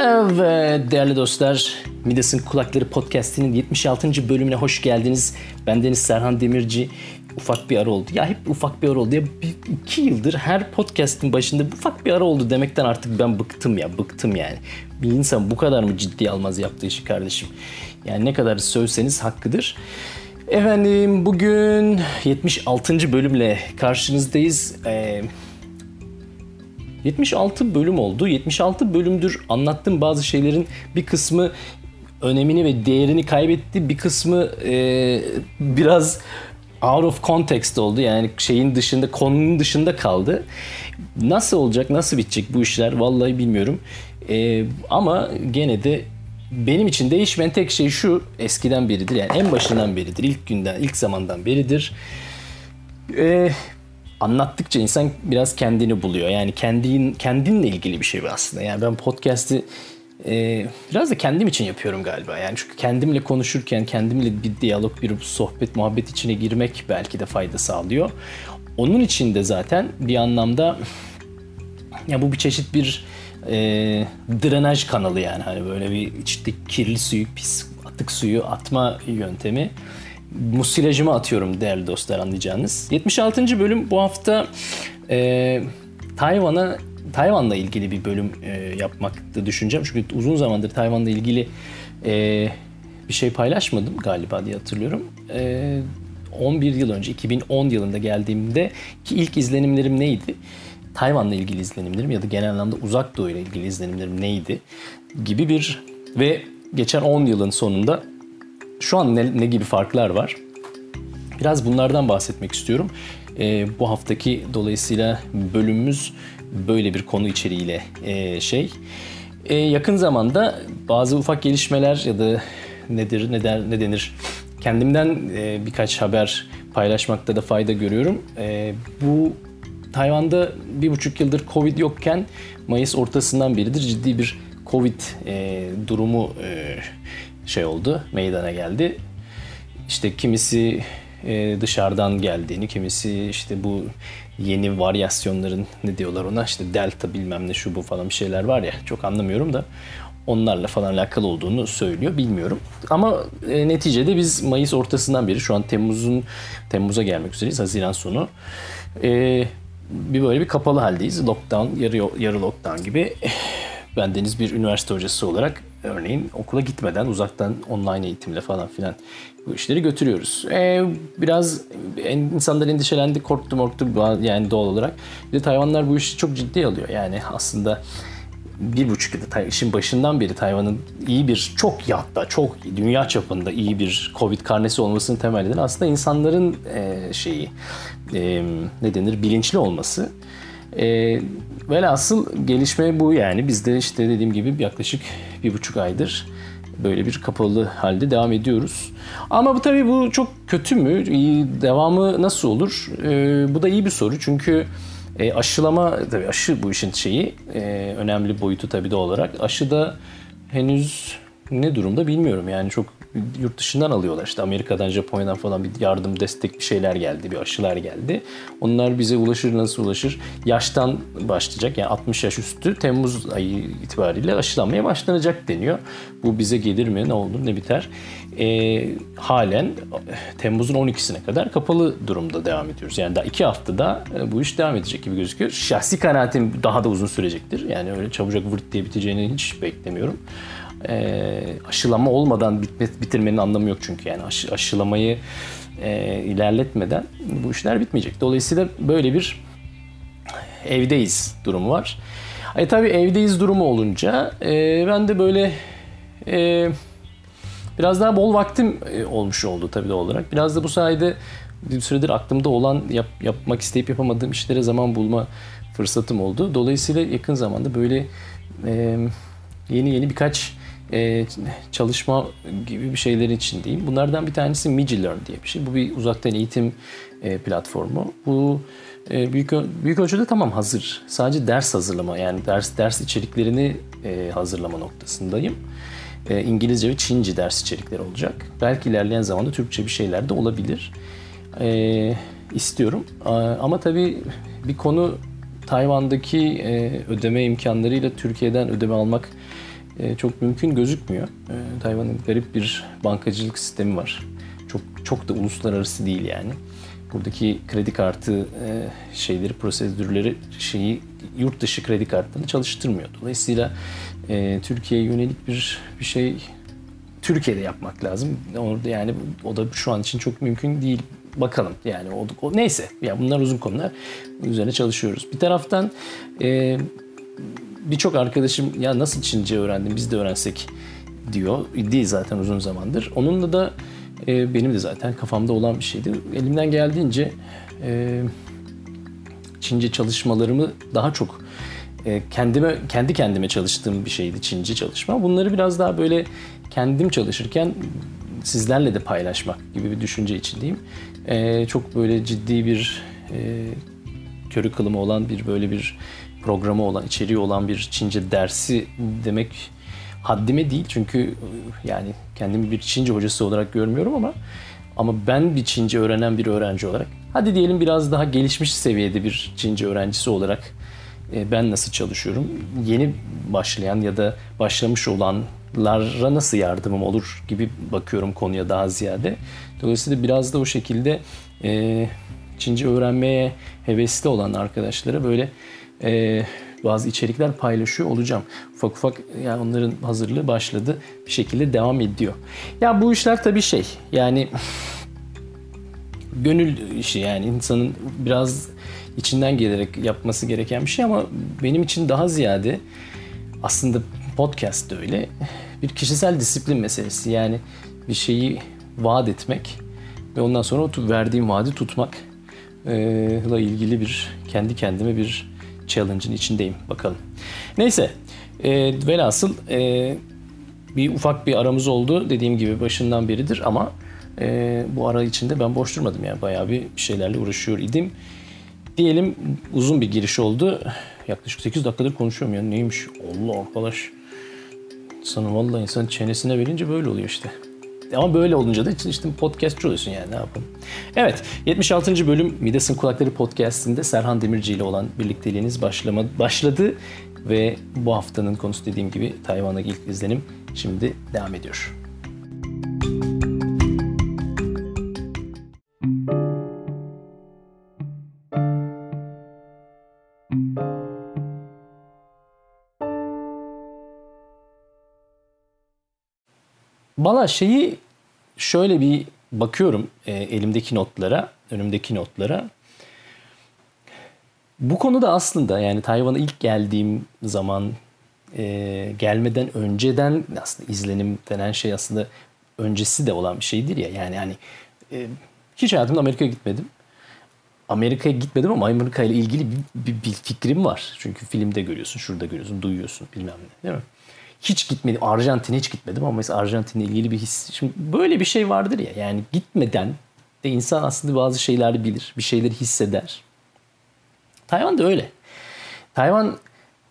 Evet değerli dostlar Midas'ın Kulakları Podcast'inin 76. bölümüne hoş geldiniz. Ben Deniz Serhan Demirci. Ufak bir ara oldu. Ya hep ufak bir ara oldu. Ya bir, iki yıldır her podcast'in başında ufak bir ara oldu demekten artık ben bıktım ya. Bıktım yani. Bir insan bu kadar mı ciddi almaz yaptığı işi kardeşim? Yani ne kadar sövseniz hakkıdır. Efendim bugün 76. bölümle karşınızdayız. Ee, 76 bölüm oldu. 76 bölümdür anlattığım bazı şeylerin bir kısmı önemini ve değerini kaybetti. Bir kısmı e, biraz out of context oldu. Yani şeyin dışında, konunun dışında kaldı. Nasıl olacak, nasıl bitecek bu işler vallahi bilmiyorum. E, ama gene de benim için değişmeyen tek şey şu eskiden beridir. Yani en başından beridir. ilk günden, ilk zamandan beridir. E, anlattıkça insan biraz kendini buluyor. Yani kendin kendinle ilgili bir şey bu aslında. Yani ben podcast'i e, biraz da kendim için yapıyorum galiba. Yani çünkü kendimle konuşurken kendimle bir diyalog, bir sohbet, muhabbet içine girmek belki de fayda sağlıyor. Onun için de zaten bir anlamda ya bu bir çeşit bir e, drenaj kanalı yani hani böyle bir içte kirli suyu, pis atık suyu atma yöntemi musilajımı atıyorum değerli dostlar anlayacağınız. 76. bölüm bu hafta e, Tayvan'a Tayvan'la ilgili bir bölüm e, yapmakta düşüneceğim. Çünkü uzun zamandır Tayvan'la ilgili e, bir şey paylaşmadım galiba diye hatırlıyorum. E, 11 yıl önce 2010 yılında geldiğimde ki ilk izlenimlerim neydi? Tayvan'la ilgili izlenimlerim ya da genel anlamda uzak doğu ile ilgili izlenimlerim neydi gibi bir ve geçen 10 yılın sonunda şu an ne, ne gibi farklar var? Biraz bunlardan bahsetmek istiyorum. E, bu haftaki dolayısıyla bölümümüz böyle bir konu içeriğiyle e, şey. E, yakın zamanda bazı ufak gelişmeler ya da nedir ne, der, ne denir kendimden e, birkaç haber paylaşmakta da fayda görüyorum. E, bu Tayvan'da bir buçuk yıldır Covid yokken Mayıs ortasından beridir ciddi bir Covid e, durumu e, şey oldu, meydana geldi. İşte kimisi e, dışarıdan geldiğini, kimisi işte bu yeni varyasyonların ne diyorlar ona işte delta bilmem ne şu bu falan bir şeyler var ya çok anlamıyorum da onlarla falan alakalı olduğunu söylüyor bilmiyorum. Ama e, neticede biz Mayıs ortasından beri şu an Temmuz'un Temmuz'a gelmek üzereyiz Haziran sonu. E, bir böyle bir kapalı haldeyiz. Lockdown, yarı, yarı lockdown gibi. Ben Deniz bir üniversite hocası olarak örneğin okula gitmeden uzaktan online eğitimle falan filan bu işleri götürüyoruz. Ee, biraz insanlar endişelendi, korktu morktu yani doğal olarak. Bir de Tayvanlar bu işi çok ciddi alıyor. Yani aslında bir buçuk yılda işin başından beri Tayvan'ın iyi bir çok ya hatta çok dünya çapında iyi bir Covid karnesi olmasının temelinden aslında insanların e, şeyi e, ne denir bilinçli olması. E, velhasıl gelişme bu yani. Biz de işte dediğim gibi yaklaşık bir buçuk aydır böyle bir kapalı halde devam ediyoruz. Ama bu tabii bu çok kötü mü? Devamı nasıl olur? E, bu da iyi bir soru çünkü e, aşılama tabii aşı bu işin şeyi e, önemli boyutu tabii de olarak. Aşı da henüz ne durumda bilmiyorum yani çok yurt dışından alıyorlar. İşte Amerika'dan, Japonya'dan falan bir yardım, destek bir şeyler geldi, bir aşılar geldi. Onlar bize ulaşır nasıl ulaşır? Yaştan başlayacak yani 60 yaş üstü Temmuz ayı itibariyle aşılanmaya başlanacak deniyor. Bu bize gelir mi? Ne olur ne biter? E, halen Temmuz'un 12'sine kadar kapalı durumda devam ediyoruz. Yani daha iki haftada e, bu iş devam edecek gibi gözüküyor. Şahsi kanaatim daha da uzun sürecektir. Yani öyle çabucak vırt diye biteceğini hiç beklemiyorum e, aşılama olmadan bitme, bitirmenin anlamı yok çünkü yani aşı, aşılamayı e, ilerletmeden bu işler bitmeyecek. Dolayısıyla böyle bir evdeyiz durumu var. E tabii evdeyiz durumu olunca e, ben de böyle e, biraz daha bol vaktim e, olmuş oldu tabii de olarak. Biraz da bu sayede bir süredir aklımda olan yap, yapmak isteyip yapamadığım işlere zaman bulma fırsatım oldu. Dolayısıyla yakın zamanda böyle e, yeni yeni birkaç e, çalışma gibi bir şeylerin içindeyim. Bunlardan bir tanesi Migilearn diye bir şey. Bu bir uzaktan eğitim e, platformu. Bu e, büyük büyük ölçüde tamam hazır. Sadece ders hazırlama yani ders ders içeriklerini e, hazırlama noktasındayım. E, İngilizce ve Çince ders içerikleri olacak. Belki ilerleyen zamanda Türkçe bir şeyler de olabilir. E, istiyorum. E, ama tabii bir konu Tayvan'daki e, ödeme imkanlarıyla Türkiye'den ödeme almak çok mümkün gözükmüyor. E, Tayvan'ın garip bir bankacılık sistemi var. Çok çok da uluslararası değil yani. Buradaki kredi kartı e, şeyleri, prosedürleri şeyi yurt dışı kredi kartlarını çalıştırmıyor. Dolayısıyla e, Türkiye'ye yönelik bir bir şey Türkiye'de yapmak lazım. Orada yani o da şu an için çok mümkün değil. Bakalım yani o, o neyse ya bunlar uzun konular. Üzerine çalışıyoruz. Bir taraftan e, birçok arkadaşım ya nasıl Çince öğrendim biz de öğrensek diyor. Değil zaten uzun zamandır. Onunla da e, benim de zaten kafamda olan bir şeydi. Elimden geldiğince e, Çince çalışmalarımı daha çok e, kendime kendi kendime çalıştığım bir şeydi Çince çalışma. Bunları biraz daha böyle kendim çalışırken sizlerle de paylaşmak gibi bir düşünce içindeyim. E, çok böyle ciddi bir e, körü kılımı olan bir böyle bir programı olan, içeriği olan bir Çince dersi demek haddime değil. Çünkü yani kendimi bir Çince hocası olarak görmüyorum ama ama ben bir Çince öğrenen bir öğrenci olarak hadi diyelim biraz daha gelişmiş seviyede bir Çince öğrencisi olarak ben nasıl çalışıyorum? Yeni başlayan ya da başlamış olanlara nasıl yardımım olur gibi bakıyorum konuya daha ziyade. Dolayısıyla biraz da o şekilde Çince öğrenmeye hevesli olan arkadaşlara böyle e, bazı içerikler paylaşıyor olacağım. Ufak ufak yani onların hazırlığı başladı. Bir şekilde devam ediyor. Ya bu işler tabii şey yani gönül işi yani insanın biraz içinden gelerek yapması gereken bir şey ama benim için daha ziyade aslında podcast da öyle bir kişisel disiplin meselesi. Yani bir şeyi vaat etmek ve ondan sonra o verdiğim vaadi tutmak ile ilgili bir kendi kendime bir challenge'ın içindeyim. Bakalım. Neyse. E, velhasıl e, bir ufak bir aramız oldu. Dediğim gibi başından beridir ama e, bu ara içinde ben boş durmadım. Yani bayağı bir şeylerle uğraşıyor idim. Diyelim uzun bir giriş oldu. Yaklaşık 8 dakikadır konuşuyorum ya. Neymiş? Allah arkadaş. Sana vallahi insan çenesine verince böyle oluyor işte. Ama böyle olunca da işte podcastçı oluyorsun yani ne yapalım. Evet 76. bölüm Midas'ın Kulakları podcastinde Serhan Demirci ile olan birlikteliğiniz başlama, başladı. Ve bu haftanın konusu dediğim gibi Tayvan'a ilk izlenim şimdi devam ediyor. Valla şeyi şöyle bir bakıyorum e, elimdeki notlara, önümdeki notlara. Bu konuda aslında yani Tayvan'a ilk geldiğim zaman e, gelmeden önceden aslında izlenim denen şey aslında öncesi de olan bir şeydir ya. Yani hani e, hiç hayatımda Amerika'ya gitmedim. Amerika'ya gitmedim ama Amerika ile ilgili bir, bir, bir fikrim var. Çünkü filmde görüyorsun, şurada görüyorsun, duyuyorsun bilmem ne değil mi? Hiç gitmedim. Arjantin'e hiç gitmedim ama mesela Arjantin'le ilgili bir his. Şimdi böyle bir şey vardır ya yani gitmeden de insan aslında bazı şeyler bilir. Bir şeyleri hisseder. Tayvan da öyle. Tayvan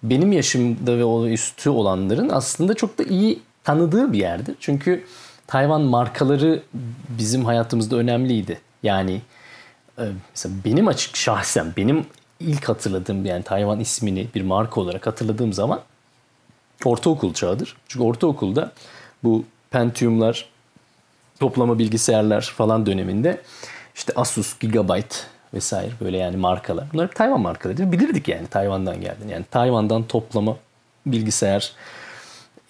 benim yaşımda ve o üstü olanların aslında çok da iyi tanıdığı bir yerdir. Çünkü Tayvan markaları bizim hayatımızda önemliydi. Yani e, mesela benim açık şahsen benim ilk hatırladığım yani Tayvan ismini bir marka olarak hatırladığım zaman ortaokul çağıdır. Çünkü ortaokulda bu Pentium'lar, toplama bilgisayarlar falan döneminde işte Asus, Gigabyte vesaire böyle yani markalar. Bunlar Tayvan markaları. Bilirdik yani Tayvan'dan geldiğini. Yani Tayvan'dan toplama bilgisayar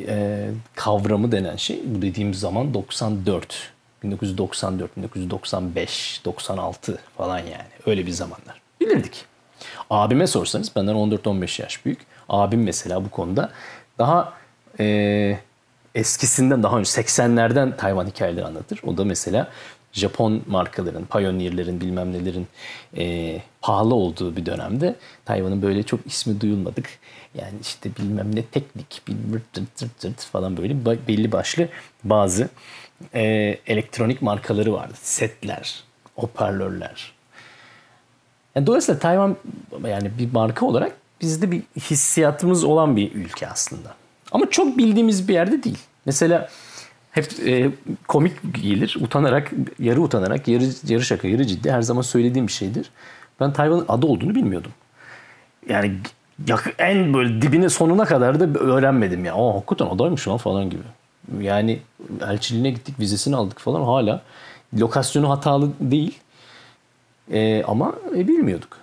e, kavramı denen şey bu dediğimiz zaman 94. 1994, 1995, 96 falan yani. Öyle bir zamanlar. Bilirdik. Abime sorsanız benden 14-15 yaş büyük. Abim mesela bu konuda daha e, eskisinden daha önce 80'lerden Tayvan hikayeleri anlatır. O da mesela Japon markaların, Pioneer'lerin bilmem nelerin e, pahalı olduğu bir dönemde Tayvan'ın böyle çok ismi duyulmadık. Yani işte bilmem ne teknik, bilmem tırt tırt tırt falan böyle belli başlı bazı e, elektronik markaları vardı. Setler, hoparlörler. Yani dolayısıyla Tayvan yani bir marka olarak bizde bir hissiyatımız olan bir ülke aslında. Ama çok bildiğimiz bir yerde değil. Mesela hep e, komik gelir, utanarak, yarı utanarak, yarı, yarı şaka, yarı ciddi her zaman söylediğim bir şeydir. Ben Tayvan'ın adı olduğunu bilmiyordum. Yani en böyle dibine sonuna kadar da öğrenmedim ya. Aa hakikaten adaymış lan falan gibi. Yani elçiliğine gittik vizesini aldık falan hala lokasyonu hatalı değil. Ee, ama e, bilmiyorduk.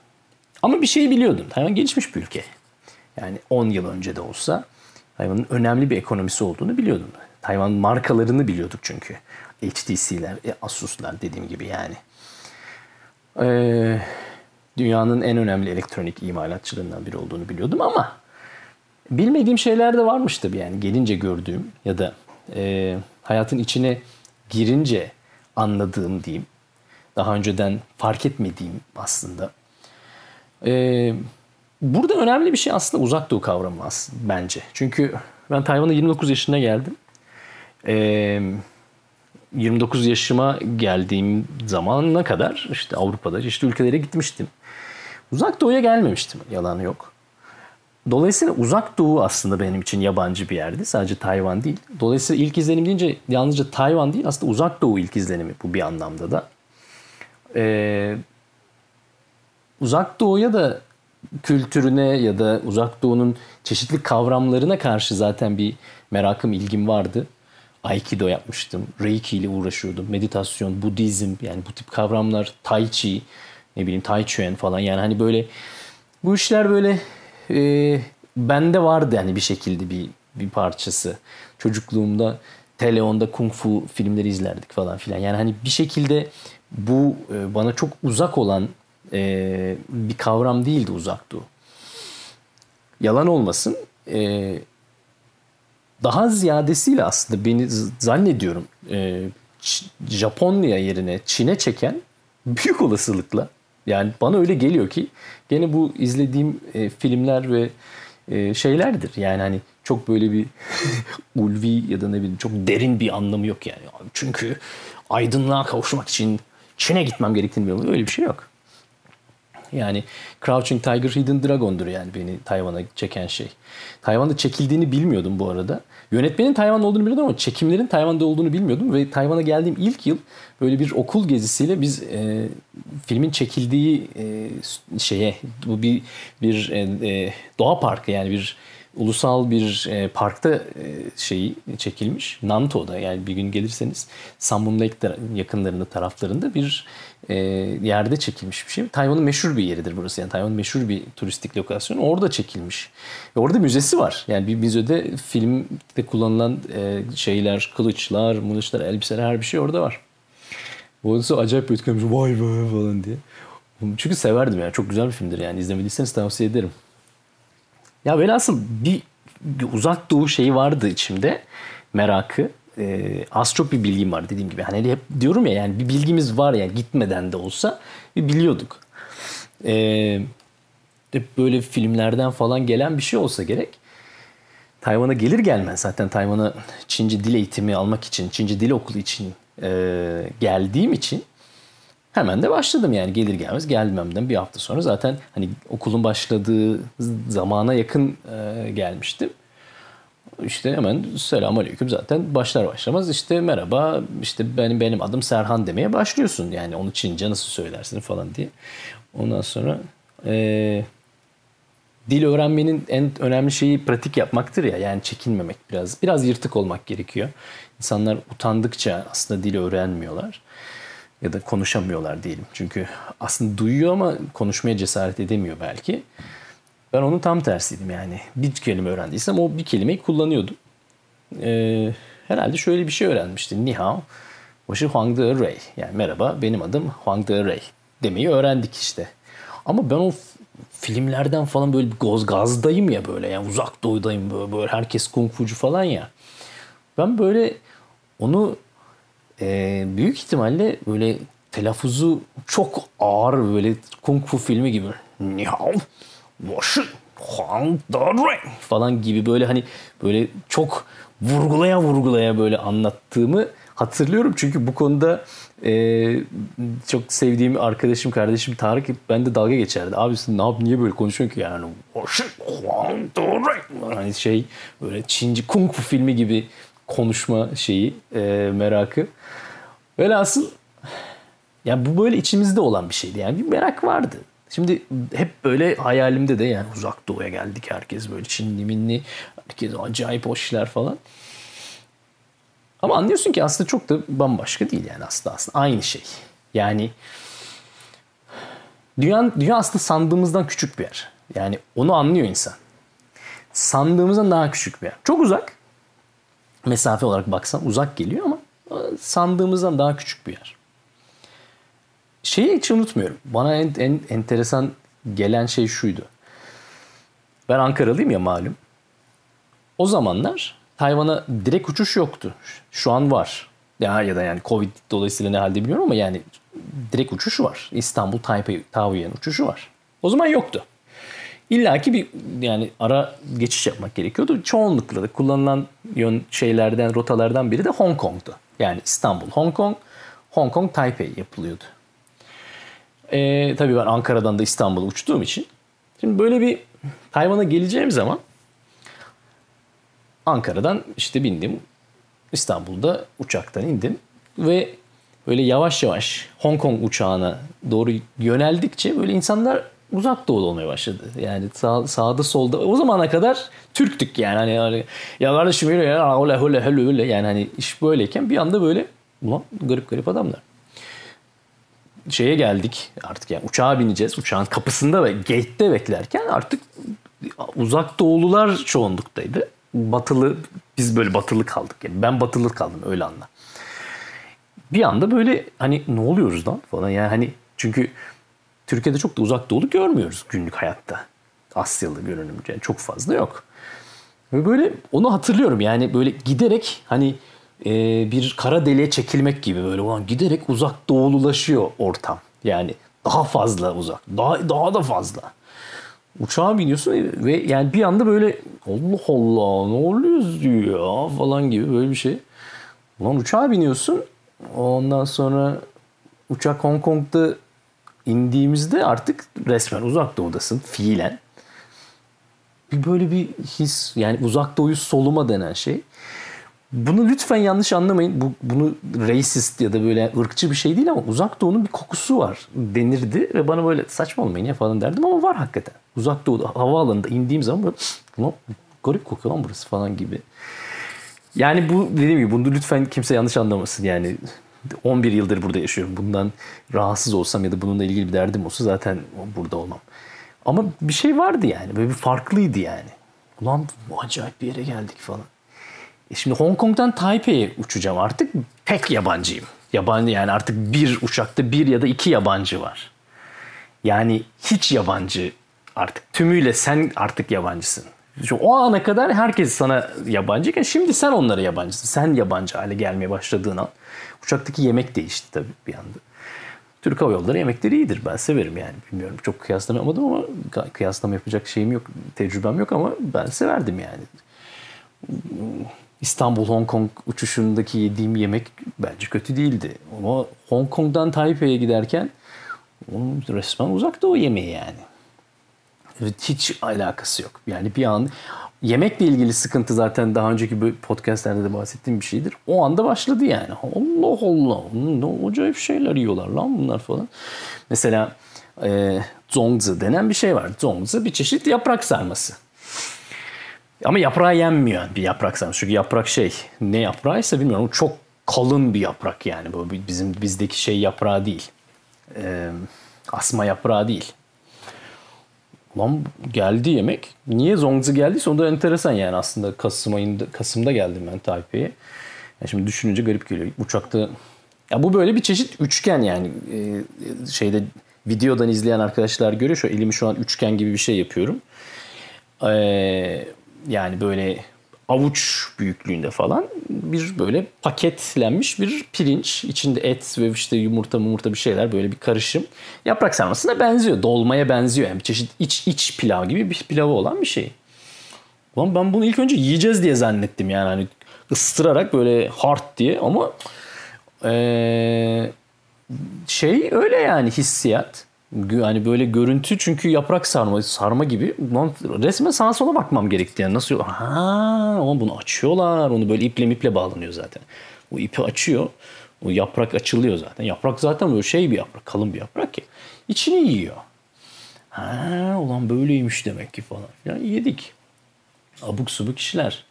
Ama bir şey biliyordum. Tayvan gelişmiş bir ülke. Yani 10 yıl önce de olsa Tayvan'ın önemli bir ekonomisi olduğunu biliyordum. Tayvan markalarını biliyorduk çünkü. HTC'ler, e, Asus'lar dediğim gibi yani. Ee, dünyanın en önemli elektronik imalatçılarından biri olduğunu biliyordum ama bilmediğim şeyler de varmış tabii yani gelince gördüğüm ya da e, hayatın içine girince anladığım diyeyim. Daha önceden fark etmediğim aslında. Ee, burada önemli bir şey aslında uzak doğu kavramı aslında bence. Çünkü ben Tayvan'a 29 yaşında geldim. Ee, 29 yaşıma geldiğim zamana kadar işte Avrupa'da işte ülkelere gitmiştim. Uzak doğuya gelmemiştim. Yalan yok. Dolayısıyla uzak doğu aslında benim için yabancı bir yerdi. Sadece Tayvan değil. Dolayısıyla ilk izlenim deyince yalnızca Tayvan değil aslında uzak doğu ilk izlenimi bu bir anlamda da. Ee, uzak doğuya da kültürüne ya da uzak doğunun çeşitli kavramlarına karşı zaten bir merakım, ilgim vardı. Aikido yapmıştım. Reiki ile uğraşıyordum. Meditasyon, Budizm yani bu tip kavramlar, Tai Chi, ne bileyim Tai Chuan falan yani hani böyle bu işler böyle e, bende vardı yani bir şekilde bir bir parçası. Çocukluğumda teleonda kung fu filmleri izlerdik falan filan. Yani hani bir şekilde bu e, bana çok uzak olan e, bir kavram değildi uzak doğu. Yalan olmasın. E, daha ziyadesiyle aslında beni zannediyorum e, Japonya yerine Çin'e çeken büyük olasılıkla yani bana öyle geliyor ki gene bu izlediğim e, filmler ve e, şeylerdir. Yani hani çok böyle bir ulvi ya da ne bileyim çok derin bir anlamı yok yani. Çünkü aydınlığa kavuşmak için Çin'e gitmem gerektiğini biliyorum. Öyle bir şey yok. Yani Crouching Tiger, Hidden Dragon'dur yani beni Tayvan'a çeken şey. Tayvan'da çekildiğini bilmiyordum bu arada. Yönetmenin Tayvan'da olduğunu biliyordum ama çekimlerin Tayvan'da olduğunu bilmiyordum. Ve Tayvan'a geldiğim ilk yıl böyle bir okul gezisiyle biz e, filmin çekildiği e, şeye bu bir bir e, e, doğa parkı yani bir ulusal bir e, parkta e, şeyi çekilmiş. Nanto'da yani bir gün gelirseniz Sambun Lake yakınlarında taraflarında bir e, yerde çekilmiş bir şey. Tayvan'ın meşhur bir yeridir burası. Yani Tayvan'ın meşhur bir turistik lokasyon. Orada çekilmiş. Ve orada müzesi var. Yani bir müzede filmde kullanılan e, şeyler, kılıçlar, mılıçlar, elbiseler her bir şey orada var. Bu arada acayip bir etkilemiş. Vay be falan diye. Çünkü severdim yani. Çok güzel bir filmdir yani. İzlemediyseniz tavsiye ederim. Ya velhasıl bir, bir uzak doğu şeyi vardı içimde. Merakı. Ee, az çok bir bilgim var dediğim gibi. Hani hep diyorum ya yani bir bilgimiz var yani gitmeden de olsa bir biliyorduk. Ee, hep böyle filmlerden falan gelen bir şey olsa gerek. Tayvan'a gelir gelmez zaten Tayvan'a Çince dil eğitimi almak için, Çince dil okulu için e, geldiğim için Hemen de başladım yani gelir gelmez gelmemden bir hafta sonra zaten hani okulun başladığı zamana yakın e, gelmiştim. İşte hemen selam aleyküm zaten başlar başlamaz işte merhaba işte benim benim adım Serhan demeye başlıyorsun. Yani onu Çince nasıl söylersin falan diye. Ondan sonra e, dil öğrenmenin en önemli şeyi pratik yapmaktır ya. Yani çekinmemek biraz. Biraz yırtık olmak gerekiyor. İnsanlar utandıkça aslında dili öğrenmiyorlar ya da konuşamıyorlar diyelim. Çünkü aslında duyuyor ama konuşmaya cesaret edemiyor belki. Ben onun tam tersiydim yani. Bir kelime öğrendiysem o bir kelimeyi kullanıyordum. Ee, herhalde şöyle bir şey öğrenmiştim. Ni hao, washi Huang De Rey. Yani merhaba benim adım Huang De Rey demeyi öğrendik işte. Ama ben o filmlerden falan böyle bir goz gazdayım ya böyle yani uzak doğudayım böyle, böyle herkes kung fucu falan ya. Ben böyle onu e, büyük ihtimalle böyle telaffuzu çok ağır böyle kung fu filmi gibi Nihao falan gibi böyle hani böyle çok vurgulaya vurgulaya böyle anlattığımı hatırlıyorum. Çünkü bu konuda e, çok sevdiğim arkadaşım, kardeşim Tarık ben de dalga geçerdi. Abi sen ne yap niye böyle konuşuyorsun ki yani? Hani şey böyle Çinci kung fu filmi gibi konuşma şeyi e, merakı. Velhasıl ya bu böyle içimizde olan bir şeydi. Yani bir merak vardı. Şimdi hep böyle hayalimde de yani uzak doğuya geldik herkes böyle Çinli minli herkes acayip hoşlar falan. Ama anlıyorsun ki aslında çok da bambaşka değil yani aslında aslında aynı şey. Yani dünya, dünya aslında sandığımızdan küçük bir yer. Yani onu anlıyor insan. Sandığımızdan daha küçük bir yer. Çok uzak. Mesafe olarak baksan uzak geliyor ama sandığımızdan daha küçük bir yer. Şeyi hiç unutmuyorum. Bana en, en enteresan gelen şey şuydu. Ben Ankaralıyım ya malum. O zamanlar Tayvan'a direkt uçuş yoktu. Şu an var. Ya, ya da yani Covid dolayısıyla ne halde bilmiyorum ama yani direkt uçuş var. İstanbul Taipei Taoyuan uçuşu var. O zaman yoktu. İlla ki bir yani ara geçiş yapmak gerekiyordu. Çoğunlukla da kullanılan yön şeylerden, rotalardan biri de Hong Kong'du. Yani İstanbul, Hong Kong, Hong Kong, Taipei yapılıyordu. Ee, tabii ben Ankara'dan da İstanbul'a uçtuğum için. Şimdi böyle bir Tayvan'a geleceğim zaman Ankara'dan işte bindim. İstanbul'da uçaktan indim ve böyle yavaş yavaş Hong Kong uçağına doğru yöneldikçe böyle insanlar uzak doğulu olmaya başladı. Yani sağ, sağda solda o zamana kadar Türktük yani hani, hani ya kardeşim öyle ya öyle öyle yani hani iş böyleyken bir anda böyle ulan garip garip adamlar. Şeye geldik artık yani uçağa bineceğiz. Uçağın kapısında ve gate'de beklerken artık uzak doğulular çoğunluktaydı. Batılı biz böyle batılı kaldık yani. Ben batılı kaldım öyle anla. Bir anda böyle hani ne oluyoruz lan falan yani hani çünkü Türkiye'de çok da uzak doğulu görmüyoruz günlük hayatta. Asyalı görünüm yani çok fazla yok. Ve böyle onu hatırlıyorum yani böyle giderek hani e, bir kara deliğe çekilmek gibi böyle olan giderek uzak doğululaşıyor ortam. Yani daha fazla uzak. Daha, daha da fazla. Uçağa biniyorsun ve yani bir anda böyle Allah Allah ne oluyoruz diyor falan gibi böyle bir şey. Ulan uçağa biniyorsun ondan sonra uçak Hong Kong'da indiğimizde artık resmen uzak doğudasın fiilen. Bir böyle bir his yani uzak doğuyu soluma denen şey. Bunu lütfen yanlış anlamayın. Bu, bunu racist ya da böyle ırkçı bir şey değil ama uzak doğunun bir kokusu var denirdi. Ve bana böyle saçma olmayın ya falan derdim ama var hakikaten. Uzak doğuda havaalanında indiğim zaman böyle Ulan, garip kokuyor lan burası falan gibi. Yani bu dediğim gibi bunu lütfen kimse yanlış anlamasın. Yani 11 yıldır burada yaşıyorum. Bundan rahatsız olsam ya da bununla ilgili bir derdim olsa zaten burada olmam. Ama bir şey vardı yani. Böyle bir farklıydı yani. Ulan acayip bir yere geldik falan. E şimdi Hong Kong'dan Taipei'ye uçacağım artık. Pek yabancıyım. Yabancı yani artık bir uçakta bir ya da iki yabancı var. Yani hiç yabancı artık. Tümüyle sen artık yabancısın. Çünkü o ana kadar herkes sana yabancıyken şimdi sen onlara yabancısın. Sen yabancı hale gelmeye başladığın an. Uçaktaki yemek değişti tabii bir anda. Türk Hava Yolları yemekleri iyidir. Ben severim yani. Bilmiyorum çok kıyaslanamadım ama kıyaslama yapacak şeyim yok. Tecrübem yok ama ben severdim yani. İstanbul Hong Kong uçuşundaki yediğim yemek bence kötü değildi. Ama Hong Kong'dan Taipei'ye giderken onun resmen uzakta o yemeği yani. Hiç alakası yok. Yani bir an yemekle ilgili sıkıntı zaten daha önceki podcastlerde de bahsettiğim bir şeydir. O anda başladı yani. Allah Allah ne acayip şeyler yiyorlar lan bunlar falan. Mesela e, zongzi denen bir şey var. Zongzi bir çeşit yaprak sarması. Ama yaprağı yenmiyor bir yaprak sarması. Çünkü yaprak şey ne yaprağıysa bilmiyorum. Çok kalın bir yaprak yani. Bu bizim bizdeki şey yaprağı değil. E, asma yaprağı değil. Lan geldi yemek. Niye Zongzi geldiyse o da enteresan yani aslında Kasım ayında Kasım'da geldim ben Taipei'ye. Yani şimdi düşününce garip geliyor. Uçakta ya bu böyle bir çeşit üçgen yani ee, şeyde videodan izleyen arkadaşlar görüyor. Şu elimi şu an üçgen gibi bir şey yapıyorum. Ee, yani böyle avuç büyüklüğünde falan bir böyle paketlenmiş bir pirinç. içinde et ve işte yumurta yumurta bir şeyler böyle bir karışım. Yaprak sarmasına benziyor. Dolmaya benziyor. Yani bir çeşit iç iç pilav gibi bir pilavı olan bir şey. Ulan ben bunu ilk önce yiyeceğiz diye zannettim yani hani ısıtırarak böyle hard diye ama ee, şey öyle yani hissiyat. Yani böyle görüntü çünkü yaprak sarma sarma gibi. Resmen sağa sola bakmam gerekti yani. Nasıl ha ama bunu açıyorlar. Onu böyle iple miple bağlanıyor zaten. O ipi açıyor. O yaprak açılıyor zaten. Yaprak zaten böyle şey bir yaprak kalın bir yaprak ki içini yiyor. Ha ulan böyleymiş demek ki falan. Yani yedik. Abuk subuk işler.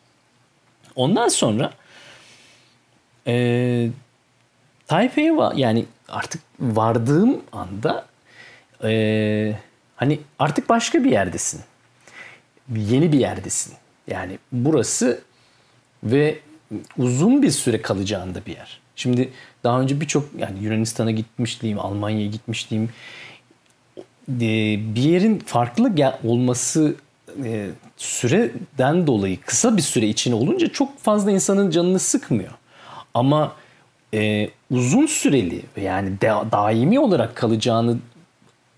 Ondan sonra e, Taipei'ye yani artık vardığım anda e, hani artık başka bir yerdesin. Yeni bir yerdesin. Yani burası ve uzun bir süre kalacağında bir yer. Şimdi daha önce birçok yani Yunanistan'a gitmişliğim, Almanya'ya gitmişliğim. E, bir yerin farklı olması e, süreden dolayı kısa bir süre içine olunca çok fazla insanın canını sıkmıyor. Ama e, uzun süreli yani da- daimi olarak kalacağını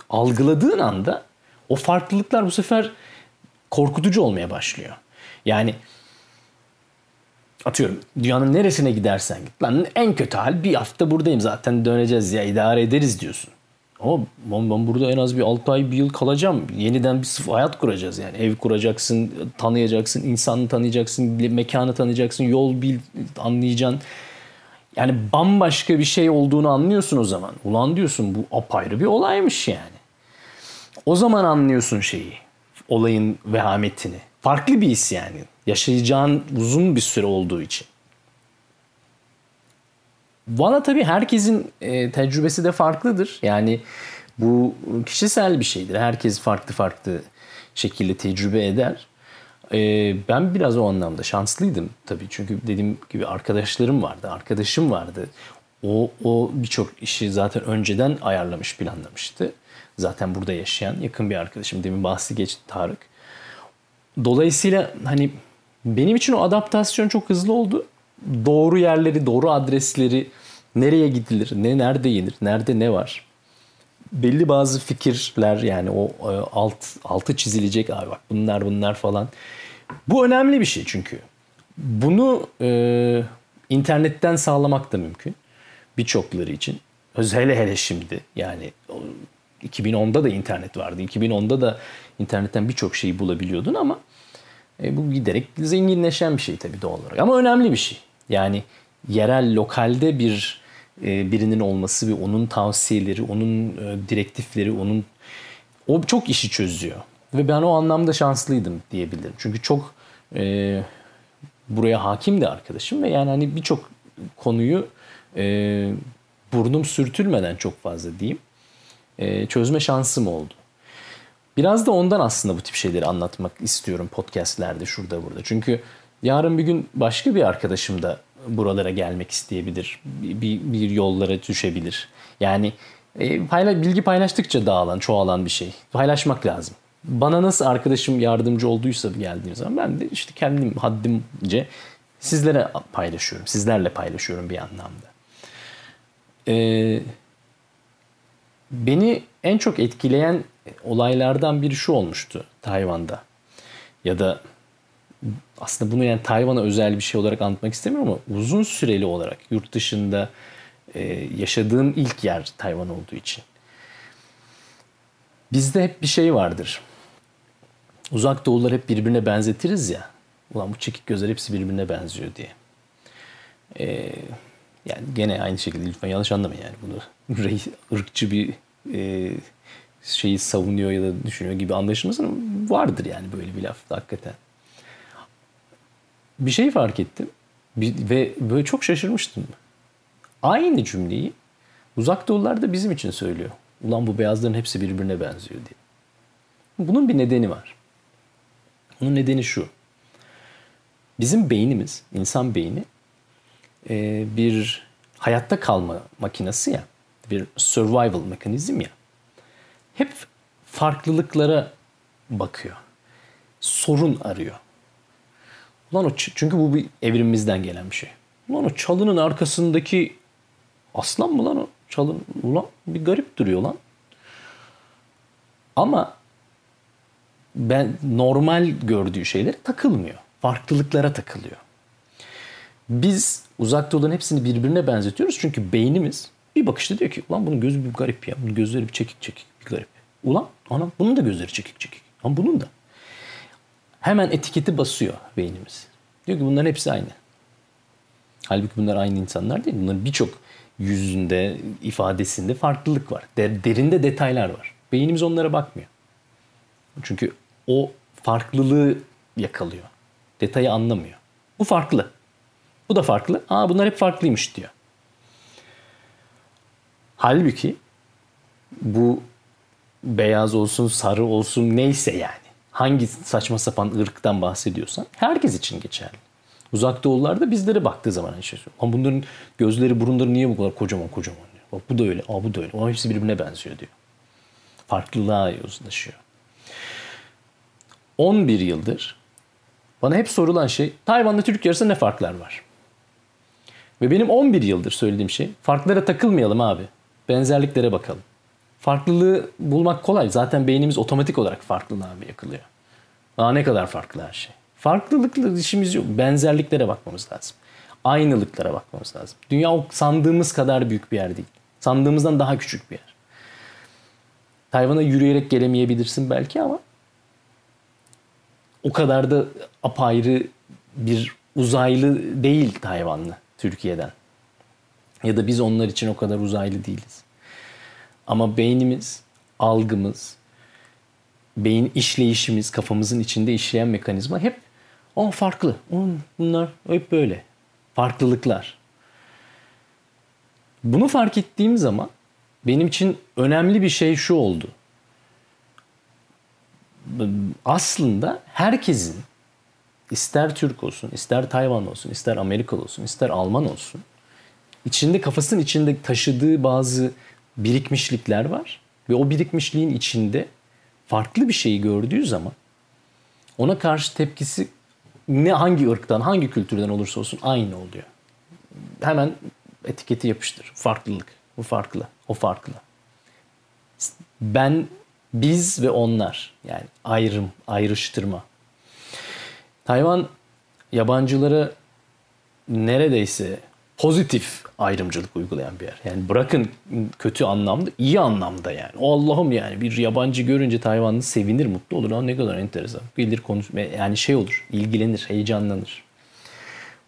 algıladığın anda o farklılıklar bu sefer korkutucu olmaya başlıyor. Yani atıyorum dünyanın neresine gidersen git. Lan en kötü hal bir hafta buradayım zaten döneceğiz ya idare ederiz diyorsun. Ama ben, ben burada en az bir 6 ay bir yıl kalacağım. Yeniden bir sıfır hayat kuracağız yani. Ev kuracaksın, tanıyacaksın, insanı tanıyacaksın, mekanı tanıyacaksın, yol bil, anlayacaksın. Yani bambaşka bir şey olduğunu anlıyorsun o zaman. Ulan diyorsun bu apayrı bir olaymış yani. O zaman anlıyorsun şeyi. Olayın vehametini. Farklı bir his yani. Yaşayacağın uzun bir süre olduğu için. Valla tabii herkesin e, tecrübesi de farklıdır. Yani bu kişisel bir şeydir. Herkes farklı farklı şekilde tecrübe eder. E, ben biraz o anlamda şanslıydım tabii. Çünkü dediğim gibi arkadaşlarım vardı, arkadaşım vardı. O, o birçok işi zaten önceden ayarlamış, planlamıştı. Zaten burada yaşayan yakın bir arkadaşım. Demin bahsi geçti Tarık. Dolayısıyla hani benim için o adaptasyon çok hızlı oldu. Doğru yerleri, doğru adresleri, nereye gidilir, ne nerede yenir, nerede ne var. Belli bazı fikirler yani o e, alt altı çizilecek abi bak bunlar bunlar falan. Bu önemli bir şey çünkü. Bunu e, internetten sağlamak da mümkün. Birçokları için. Hele hele şimdi yani 2010'da da internet vardı. 2010'da da internetten birçok şeyi bulabiliyordun ama e, bu giderek zenginleşen bir şey tabii doğal olarak. Ama önemli bir şey. Yani yerel, lokalde bir e, birinin olması ve onun tavsiyeleri, onun e, direktifleri, onun o çok işi çözüyor. Ve ben o anlamda şanslıydım diyebilirim. Çünkü çok e, buraya hakim de arkadaşım ve yani hani birçok konuyu e, burnum sürtülmeden çok fazla diyeyim e, çözme şansım oldu. Biraz da ondan aslında bu tip şeyleri anlatmak istiyorum podcastlerde şurada burada. Çünkü yarın bir gün başka bir arkadaşım da buralara gelmek isteyebilir. Bir, bir yollara düşebilir. Yani e, payla, bilgi paylaştıkça dağılan, çoğalan bir şey. Paylaşmak lazım. Bana nasıl arkadaşım yardımcı olduysa geldiğim zaman ben de işte kendim haddimce sizlere paylaşıyorum. Sizlerle paylaşıyorum bir anlamda. Eee Beni en çok etkileyen olaylardan biri şu olmuştu Tayvan'da. Ya da aslında bunu yani Tayvan'a özel bir şey olarak anlatmak istemiyorum ama uzun süreli olarak yurt dışında e, yaşadığım ilk yer Tayvan olduğu için. Bizde hep bir şey vardır. Uzak doğular hep birbirine benzetiriz ya. Ulan bu çekik gözler hepsi birbirine benziyor diye. Ee, yani gene aynı şekilde lütfen yanlış anlamayın yani bunu reis, ırkçı bir e, şeyi savunuyor ya da düşünüyor gibi anlaşılmasın vardır yani böyle bir laf hakikaten. Bir şey fark ettim bir, ve böyle çok şaşırmıştım. Aynı cümleyi uzak doğular da bizim için söylüyor. Ulan bu beyazların hepsi birbirine benziyor diye. Bunun bir nedeni var. Bunun nedeni şu. Bizim beynimiz, insan beyni e, bir hayatta kalma makinesi ya, bir survival mekanizm ya. Hep farklılıklara bakıyor. Sorun arıyor. Ulan o çünkü bu bir evrimimizden gelen bir şey. Ulan o çalının arkasındaki aslan mı lan o? Çalın ulan bir garip duruyor lan. Ama ben normal gördüğü şeylere takılmıyor. Farklılıklara takılıyor. Biz uzak doğuların hepsini birbirine benzetiyoruz. Çünkü beynimiz bir bakışta diyor ki ulan bunun gözü bir garip ya. Bunun gözleri bir çekik çekik bir garip. Ulan anam bunun da gözleri çekik çekik. Ama bunun da. Hemen etiketi basıyor beynimiz. Diyor ki bunların hepsi aynı. Halbuki bunlar aynı insanlar değil. Bunların birçok yüzünde, ifadesinde farklılık var. Derinde detaylar var. Beynimiz onlara bakmıyor. Çünkü o farklılığı yakalıyor. Detayı anlamıyor. Bu farklı. Bu da farklı. Aa bunlar hep farklıymış diyor. Halbuki bu beyaz olsun, sarı olsun neyse yani. Hangi saçma sapan ırktan bahsediyorsan herkes için geçerli. Uzak doğularda bizlere baktığı zaman hani şey Ama bunların gözleri, burunları niye bu kadar kocaman kocaman diyor. Bak bu da öyle, aa bu da öyle. Ama hepsi birbirine benziyor diyor. Farklılığa uzlaşıyor. 11 yıldır bana hep sorulan şey Tayvan'da Türk arasında ne farklar var? Ve benim 11 yıldır söylediğim şey farklara takılmayalım abi. Benzerliklere bakalım. Farklılığı bulmak kolay. Zaten beynimiz otomatik olarak farklılığa yakılıyor. Aa ne kadar farklı her şey. Farklılıkla işimiz yok. Benzerliklere bakmamız lazım. Aynılıklara bakmamız lazım. Dünya o sandığımız kadar büyük bir yer değil. Sandığımızdan daha küçük bir yer. Tayvan'a yürüyerek gelemeyebilirsin belki ama o kadar da apayrı bir uzaylı değil Tayvanlı Türkiye'den. Ya da biz onlar için o kadar uzaylı değiliz. Ama beynimiz, algımız, beyin işleyişimiz, kafamızın içinde işleyen mekanizma hep o farklı. Bunlar hep böyle. Farklılıklar. Bunu fark ettiğim zaman benim için önemli bir şey şu oldu. Aslında herkesin ister Türk olsun, ister Tayvan olsun, ister Amerikalı olsun, ister Alman olsun içinde kafasının içinde taşıdığı bazı birikmişlikler var ve o birikmişliğin içinde farklı bir şeyi gördüğü zaman ona karşı tepkisi ne hangi ırktan, hangi kültürden olursa olsun aynı oluyor. Hemen etiketi yapıştır. Farklılık. Bu farklı. O farklı. Ben, biz ve onlar. Yani ayrım, ayrıştırma. Tayvan yabancılara neredeyse pozitif ayrımcılık uygulayan bir yer. Yani bırakın kötü anlamda, iyi anlamda yani. O Allah'ım yani bir yabancı görünce Tayvanlı sevinir, mutlu olur. Ama ne kadar enteresan. Gelir konuş yani şey olur, ilgilenir, heyecanlanır.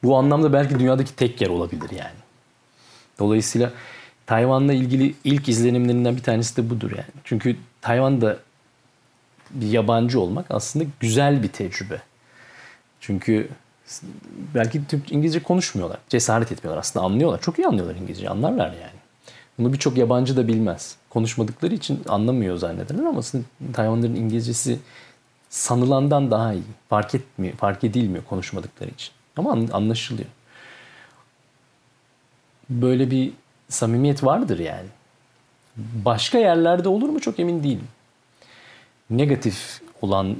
Bu anlamda belki dünyadaki tek yer olabilir yani. Dolayısıyla Tayvan'la ilgili ilk izlenimlerinden bir tanesi de budur yani. Çünkü Tayvan'da bir yabancı olmak aslında güzel bir tecrübe. Çünkü belki Türk İngilizce konuşmuyorlar. Cesaret etmiyorlar. Aslında anlıyorlar. Çok iyi anlıyorlar İngilizce. Anlarlar yani. Bunu birçok yabancı da bilmez. Konuşmadıkları için anlamıyor zannederler ama aslında Tayvanlıların İngilizcesi sanılandan daha iyi. Fark etmiyor, fark edilmiyor konuşmadıkları için. Ama anlaşılıyor. Böyle bir samimiyet vardır yani. Başka yerlerde olur mu çok emin değilim. Negatif olan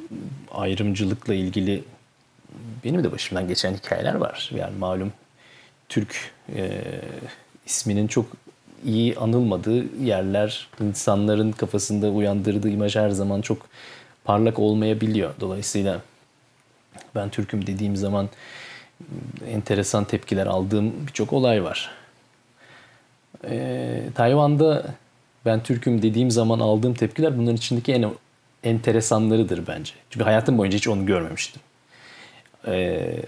ayrımcılıkla ilgili benim de başımdan geçen hikayeler var. Yani malum Türk e, isminin çok iyi anılmadığı yerler insanların kafasında uyandırdığı imaj her zaman çok parlak olmayabiliyor. Dolayısıyla ben Türk'üm dediğim zaman enteresan tepkiler aldığım birçok olay var. Ee, Tayvan'da ben Türk'üm dediğim zaman aldığım tepkiler bunların içindeki en enteresanlarıdır bence. Çünkü hayatım boyunca hiç onu görmemiştim. 10 ee,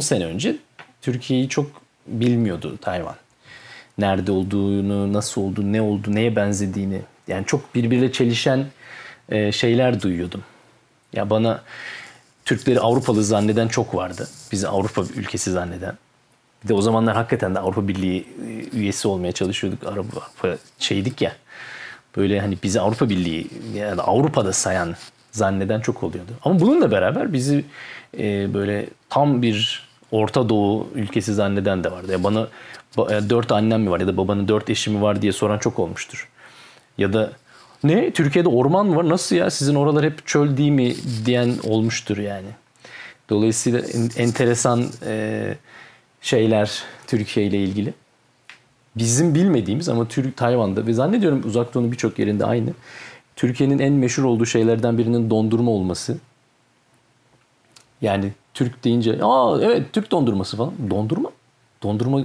sene önce Türkiye'yi çok bilmiyordu Tayvan. Nerede olduğunu, nasıl olduğunu, ne oldu, neye benzediğini. Yani çok birbiriyle çelişen e, şeyler duyuyordum. Ya bana Türkleri Avrupalı zanneden çok vardı. Bizi Avrupa ülkesi zanneden. Bir de o zamanlar hakikaten de Avrupa Birliği e, üyesi olmaya çalışıyorduk. Avrupa şeydik ya. Böyle hani bizi Avrupa Birliği yani Avrupa'da sayan zanneden çok oluyordu. Ama bununla beraber bizi e, böyle tam bir Orta Doğu ülkesi zanneden de vardı. Ya bana dört annem mi var ya da babanın dört eşi mi var diye soran çok olmuştur. Ya da ne Türkiye'de orman mı var nasıl ya sizin oralar hep çöl değil mi diyen olmuştur yani. Dolayısıyla enteresan e, şeyler Türkiye ile ilgili. Bizim bilmediğimiz ama Türk Tayvan'da ve zannediyorum uzak doğunun birçok yerinde aynı Türkiye'nin en meşhur olduğu şeylerden birinin dondurma olması. Yani Türk deyince aa evet Türk dondurması falan. Dondurma? Dondurma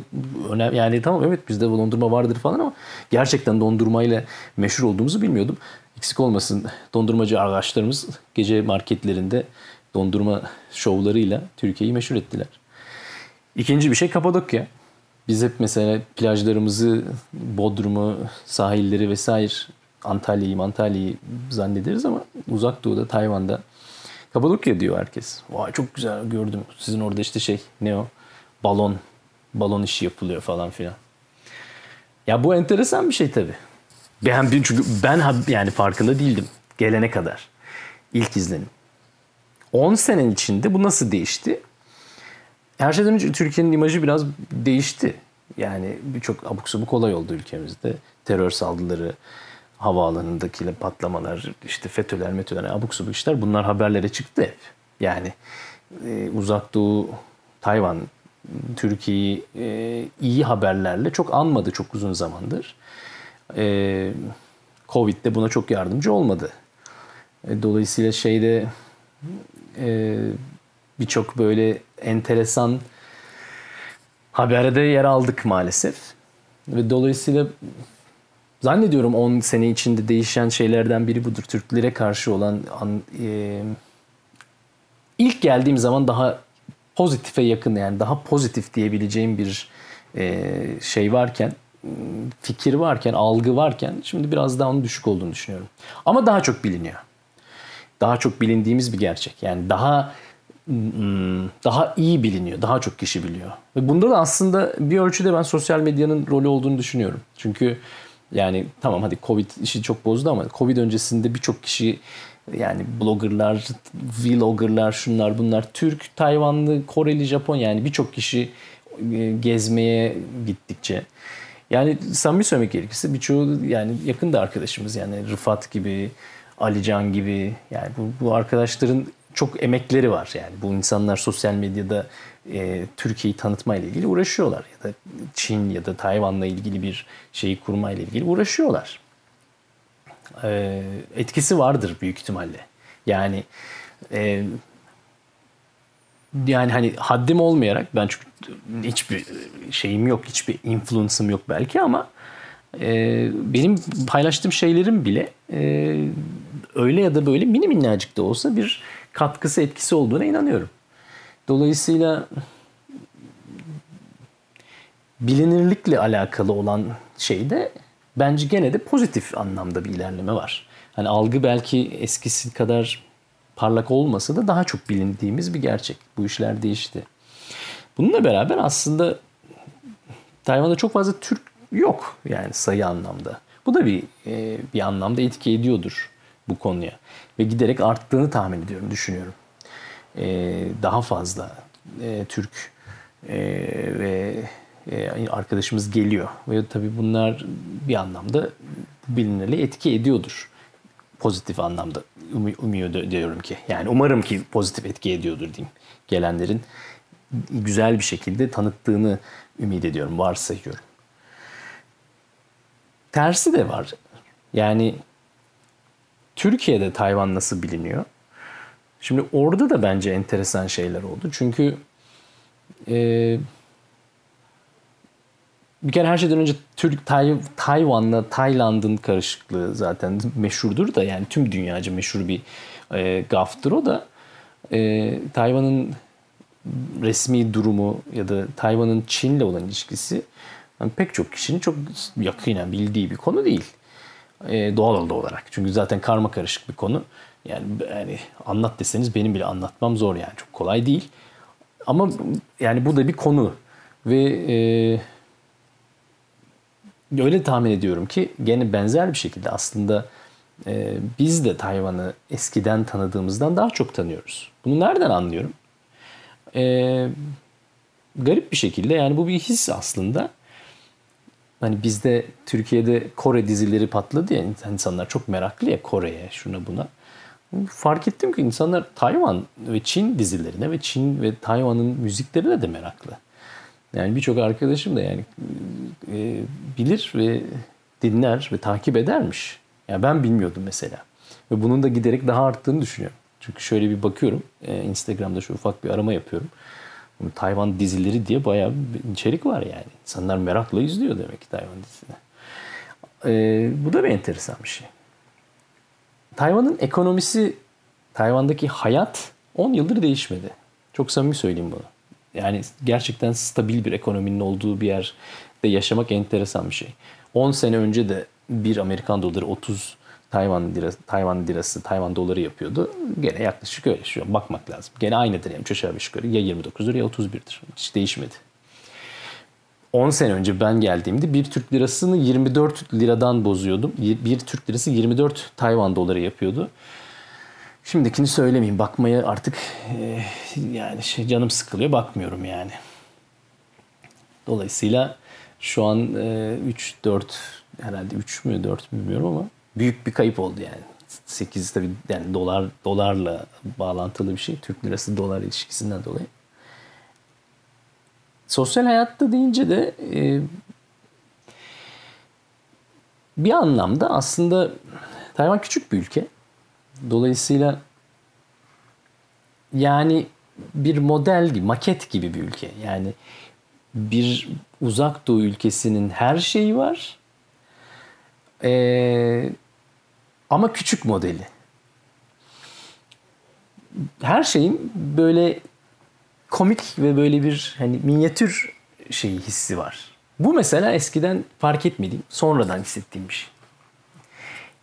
önemli. Yani tamam evet bizde dondurma vardır falan ama gerçekten dondurmayla meşhur olduğumuzu bilmiyordum. Eksik olmasın dondurmacı arkadaşlarımız gece marketlerinde dondurma şovlarıyla Türkiye'yi meşhur ettiler. İkinci bir şey Kapadokya. Biz hep mesela plajlarımızı, Bodrum'u, sahilleri vesaire Antalya'yı Antalya'yı zannederiz ama uzak doğuda Tayvan'da Kapadokya diyor herkes. Vay çok güzel gördüm. Sizin orada işte şey ne o? Balon. Balon işi yapılıyor falan filan. Ya bu enteresan bir şey tabii. Ben çünkü ben yani farkında değildim gelene kadar. İlk izlenim. 10 senenin içinde bu nasıl değişti? Her şeyden önce Türkiye'nin imajı biraz değişti. Yani birçok abuk sabuk olay oldu ülkemizde. Terör saldırıları, havaalanındaki patlamalar, işte FETÖ'ler, METÖ'ler, abuk sabuk işler bunlar haberlere çıktı hep. Yani e, uzak doğu, Tayvan, Türkiye'yi e, iyi haberlerle çok anmadı çok uzun zamandır. E, Covid de buna çok yardımcı olmadı. E, dolayısıyla şeyde e, birçok böyle enteresan haberde yer aldık maalesef. Ve dolayısıyla zannediyorum 10 sene içinde değişen şeylerden biri budur. Türklere karşı olan an, e, ilk geldiğim zaman daha pozitife yakın yani daha pozitif diyebileceğim bir e, şey varken fikir varken, algı varken şimdi biraz daha onun düşük olduğunu düşünüyorum. Ama daha çok biliniyor. Daha çok bilindiğimiz bir gerçek. Yani daha hmm, daha iyi biliniyor. Daha çok kişi biliyor. Ve bunda da aslında bir ölçüde ben sosyal medyanın rolü olduğunu düşünüyorum. Çünkü yani tamam hadi Covid işi çok bozdu ama Covid öncesinde birçok kişi yani bloggerlar, vloggerlar, şunlar bunlar Türk, Tayvanlı, Koreli, Japon yani birçok kişi e, gezmeye gittikçe. Yani samimi söylemek gerekirse birçoğu yani yakın da arkadaşımız yani Rıfat gibi, Alican gibi yani bu, bu arkadaşların çok emekleri var. Yani bu insanlar sosyal medyada e, Türkiye'yi tanıtmayla ilgili uğraşıyorlar ya da Çin ya da Tayvan'la ilgili bir şeyi kurmayla ilgili uğraşıyorlar. E, etkisi vardır büyük ihtimalle. Yani e, yani hani haddim olmayarak ben çünkü hiçbir şeyim yok, hiçbir influence'ım yok belki ama e, benim paylaştığım şeylerin bile e, öyle ya da böyle mini minnacık da olsa bir katkısı etkisi olduğuna inanıyorum. Dolayısıyla bilinirlikle alakalı olan şeyde bence gene de pozitif anlamda bir ilerleme var. Hani algı belki eskisi kadar parlak olmasa da daha çok bilindiğimiz bir gerçek. Bu işler değişti. Bununla beraber aslında Tayvan'da çok fazla Türk yok yani sayı anlamda. Bu da bir e, bir anlamda etki ediyordur bu konuya ve giderek arttığını tahmin ediyorum, düşünüyorum. E, daha fazla e, Türk e, ve e, arkadaşımız geliyor ve tabii bunlar bir anlamda bilinirliğe etki ediyordur pozitif anlamda umuyor diyorum ki. Yani umarım ki pozitif etki ediyordur diyeyim. Gelenlerin güzel bir şekilde tanıttığını ümit ediyorum, varsayıyorum. Tersi de var. Yani Türkiye'de Tayvan nasıl biliniyor? Şimdi orada da bence enteresan şeyler oldu. Çünkü e, bir kere her şeyden önce Türk Tay, Tayvan'la Tayland'ın karışıklığı zaten meşhurdur da yani tüm dünyaca meşhur bir e, gaftır o da e, Tayvan'ın resmi durumu ya da Tayvan'ın Çin'le olan ilişkisi yani pek çok kişinin çok yakinen bildiği bir konu değil. E, doğal olarak. Çünkü zaten karma karışık bir konu. Yani, yani anlat deseniz benim bile anlatmam zor yani. Çok kolay değil. Ama yani bu da bir konu. Ve e, öyle tahmin ediyorum ki gene benzer bir şekilde aslında e, biz de Tayvan'ı eskiden tanıdığımızdan daha çok tanıyoruz. Bunu nereden anlıyorum? E, garip bir şekilde yani bu bir his aslında. Hani bizde Türkiye'de Kore dizileri patladı ya insanlar çok meraklı ya Kore'ye şuna buna. Fark ettim ki insanlar Tayvan ve Çin dizilerine ve Çin ve Tayvan'ın müziklerine de meraklı. Yani birçok arkadaşım da yani e, bilir ve dinler ve takip edermiş. Yani ben bilmiyordum mesela. Ve bunun da giderek daha arttığını düşünüyorum. Çünkü şöyle bir bakıyorum. E, Instagram'da şu ufak bir arama yapıyorum. Tayvan dizileri diye bayağı bir içerik var yani. İnsanlar merakla izliyor demek ki Tayvan dizisini. E, bu da bir enteresan bir şey. Tayvan'ın ekonomisi, Tayvan'daki hayat 10 yıldır değişmedi. Çok samimi söyleyeyim bunu. Yani gerçekten stabil bir ekonominin olduğu bir yerde yaşamak enteresan bir şey. 10 sene önce de bir Amerikan doları 30 Tayvan lirası, Tayvan lirası, Tayvan doları yapıyordu. Gene yaklaşık öyle şu an bakmak lazım. Gene aynıdır yani aşağı yukarı ya 29'dur ya 31'dir. Hiç değişmedi. 10 sene önce ben geldiğimde bir Türk lirasını 24 liradan bozuyordum. Bir Türk lirası 24 Tayvan doları yapıyordu. Şimdikini söylemeyeyim. Bakmaya artık e, yani şey canım sıkılıyor. Bakmıyorum yani. Dolayısıyla şu an e, 3 4 herhalde 3 mü 4 mü bilmiyorum ama büyük bir kayıp oldu yani. 8 tabii yani dolar dolarla bağlantılı bir şey. Türk lirası dolar ilişkisinden dolayı. Sosyal hayatta deyince de e, bir anlamda aslında Tayvan küçük bir ülke. Dolayısıyla yani bir model gibi, maket gibi bir ülke. Yani bir uzak doğu ülkesinin her şeyi var. Ee, ama küçük modeli. Her şeyin böyle komik ve böyle bir hani minyatür şeyi hissi var. Bu mesela eskiden fark etmediğim, sonradan hissettiğim bir şey.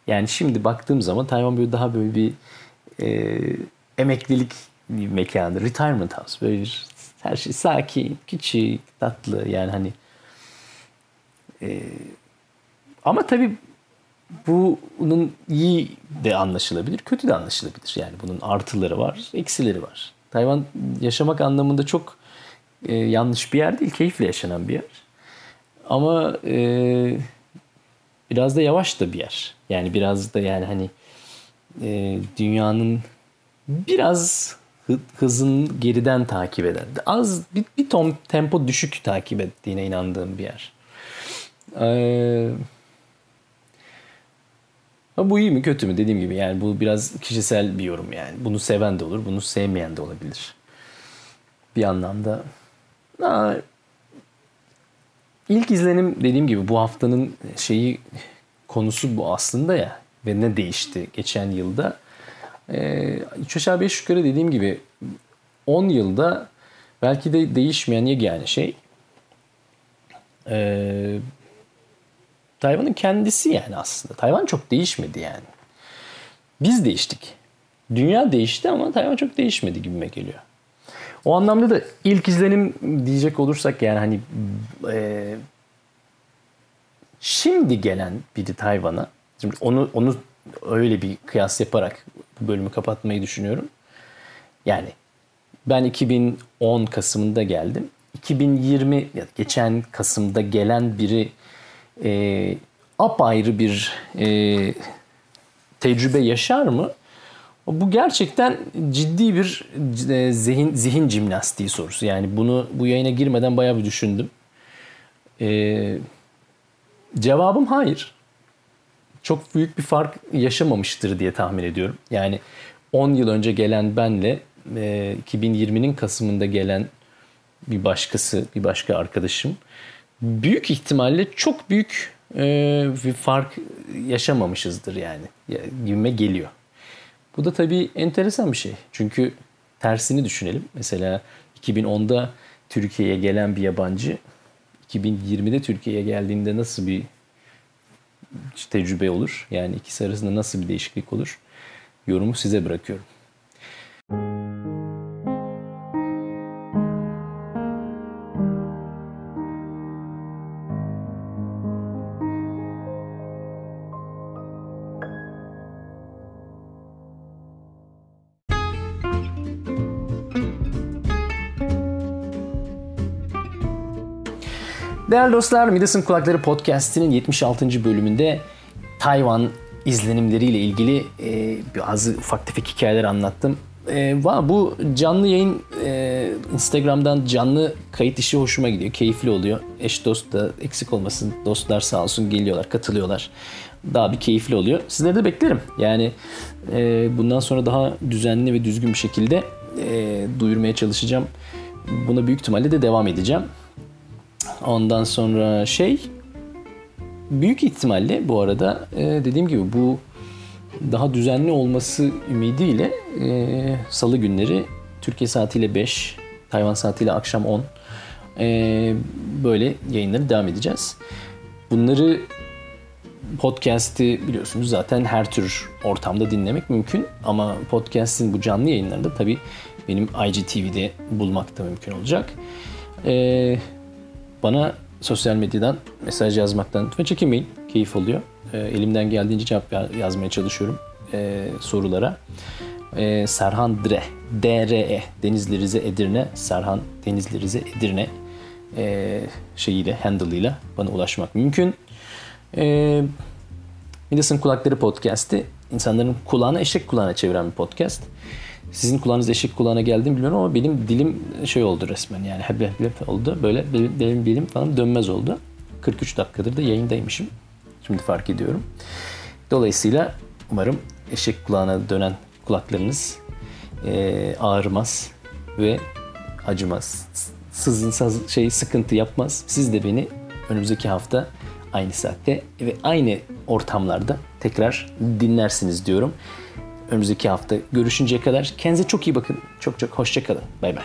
Yani şimdi baktığım zaman Tayvan böyle daha böyle bir e, emeklilik bir mekanı, retirement house. Böyle bir her şey sakin, küçük, tatlı yani hani e, ama tabii bunun iyi de anlaşılabilir, kötü de anlaşılabilir. Yani bunun artıları var, eksileri var. Tayvan yaşamak anlamında çok e, yanlış bir yer değil, keyifle yaşanan bir yer. Ama e, biraz da yavaş da bir yer. Yani biraz da yani hani e, dünyanın biraz hızın geriden takip eden, az bir, bir ton tempo düşük takip ettiğine inandığım bir yer. Ee, bu iyi mi kötü mü dediğim gibi yani bu biraz kişisel bir yorum yani. Bunu seven de olur, bunu sevmeyen de olabilir. Bir anlamda. Aa, ilk izlenim dediğim gibi bu haftanın şeyi konusu bu aslında ya ve ne değişti geçen yılda. Ee, 3 aşağı 5 yukarı dediğim gibi 10 yılda belki de değişmeyen yegane şey ee, Tayvan'ın kendisi yani aslında. Tayvan çok değişmedi yani. Biz değiştik. Dünya değişti ama Tayvan çok değişmedi gibime geliyor. O anlamda da ilk izlenim diyecek olursak yani hani e, şimdi gelen biri Tayvan'a şimdi onu onu öyle bir kıyas yaparak bu bölümü kapatmayı düşünüyorum. Yani ben 2010 Kasım'ında geldim. 2020 geçen Kasım'da gelen biri e, apayrı bir e, tecrübe yaşar mı? Bu gerçekten ciddi bir e, zihin zihin jimnastiği sorusu. Yani bunu bu yayına girmeden bayağı bir düşündüm. Ee, cevabım hayır. Çok büyük bir fark yaşamamıştır diye tahmin ediyorum. Yani 10 yıl önce gelen benle e, 2020'nin Kasım'ında gelen bir başkası, bir başka arkadaşım büyük ihtimalle çok büyük e, bir fark yaşamamışızdır yani. Gibime geliyor. Bu da tabii enteresan bir şey. Çünkü tersini düşünelim. Mesela 2010'da Türkiye'ye gelen bir yabancı 2020'de Türkiye'ye geldiğinde nasıl bir tecrübe olur? Yani ikisi arasında nasıl bir değişiklik olur? Yorumu size bırakıyorum. Değerli dostlar, Midas'ın Kulakları Podcast'inin 76. bölümünde Tayvan izlenimleriyle ilgili e, bazı ufak tefek hikayeler anlattım. E, bu canlı yayın e, Instagram'dan canlı kayıt işi hoşuma gidiyor. Keyifli oluyor. Eş dost da eksik olmasın. Dostlar sağ olsun geliyorlar, katılıyorlar. Daha bir keyifli oluyor. Sizleri de beklerim. Yani e, bundan sonra daha düzenli ve düzgün bir şekilde e, duyurmaya çalışacağım. Buna büyük ihtimalle de devam edeceğim. Ondan sonra şey büyük ihtimalle bu arada e, dediğim gibi bu daha düzenli olması ümidiyle e, salı günleri Türkiye saatiyle 5, Tayvan saatiyle akşam 10 e, böyle yayınları devam edeceğiz. Bunları podcast'i biliyorsunuz zaten her tür ortamda dinlemek mümkün. Ama podcast'in bu canlı yayınlarında tabii benim IGTV'de bulmak da mümkün olacak. Ee, bana sosyal medyadan mesaj yazmaktan lütfen çekinmeyin. Keyif oluyor. Ee, elimden geldiğince cevap ya- yazmaya çalışıyorum ee, sorulara. Ee, Serhan Dre, DRE, Denizli Rize Edirne, Serhan Denizli Rize Edirne ee, şeyiyle, handle'ıyla bana ulaşmak mümkün. Ee, Midas'ın Kulakları Podcast'i insanların kulağına eşek kulağına çeviren bir podcast. Sizin kulağınız eşek kulağına geldi mi bilmiyorum ama benim dilim şey oldu resmen yani hep hep oldu. Böyle benim, benim dilim falan dönmez oldu. 43 dakikadır da yayındaymışım. Şimdi fark ediyorum. Dolayısıyla umarım eşek kulağına dönen kulaklarınız eee, ağrımaz ve acımaz. Sızın saz, şey sıkıntı yapmaz. Siz de beni önümüzdeki hafta aynı saatte ve aynı ortamlarda tekrar dinlersiniz diyorum. Önümüzdeki hafta görüşünceye kadar kendinize çok iyi bakın. Çok çok hoşça kalın. Bay bay.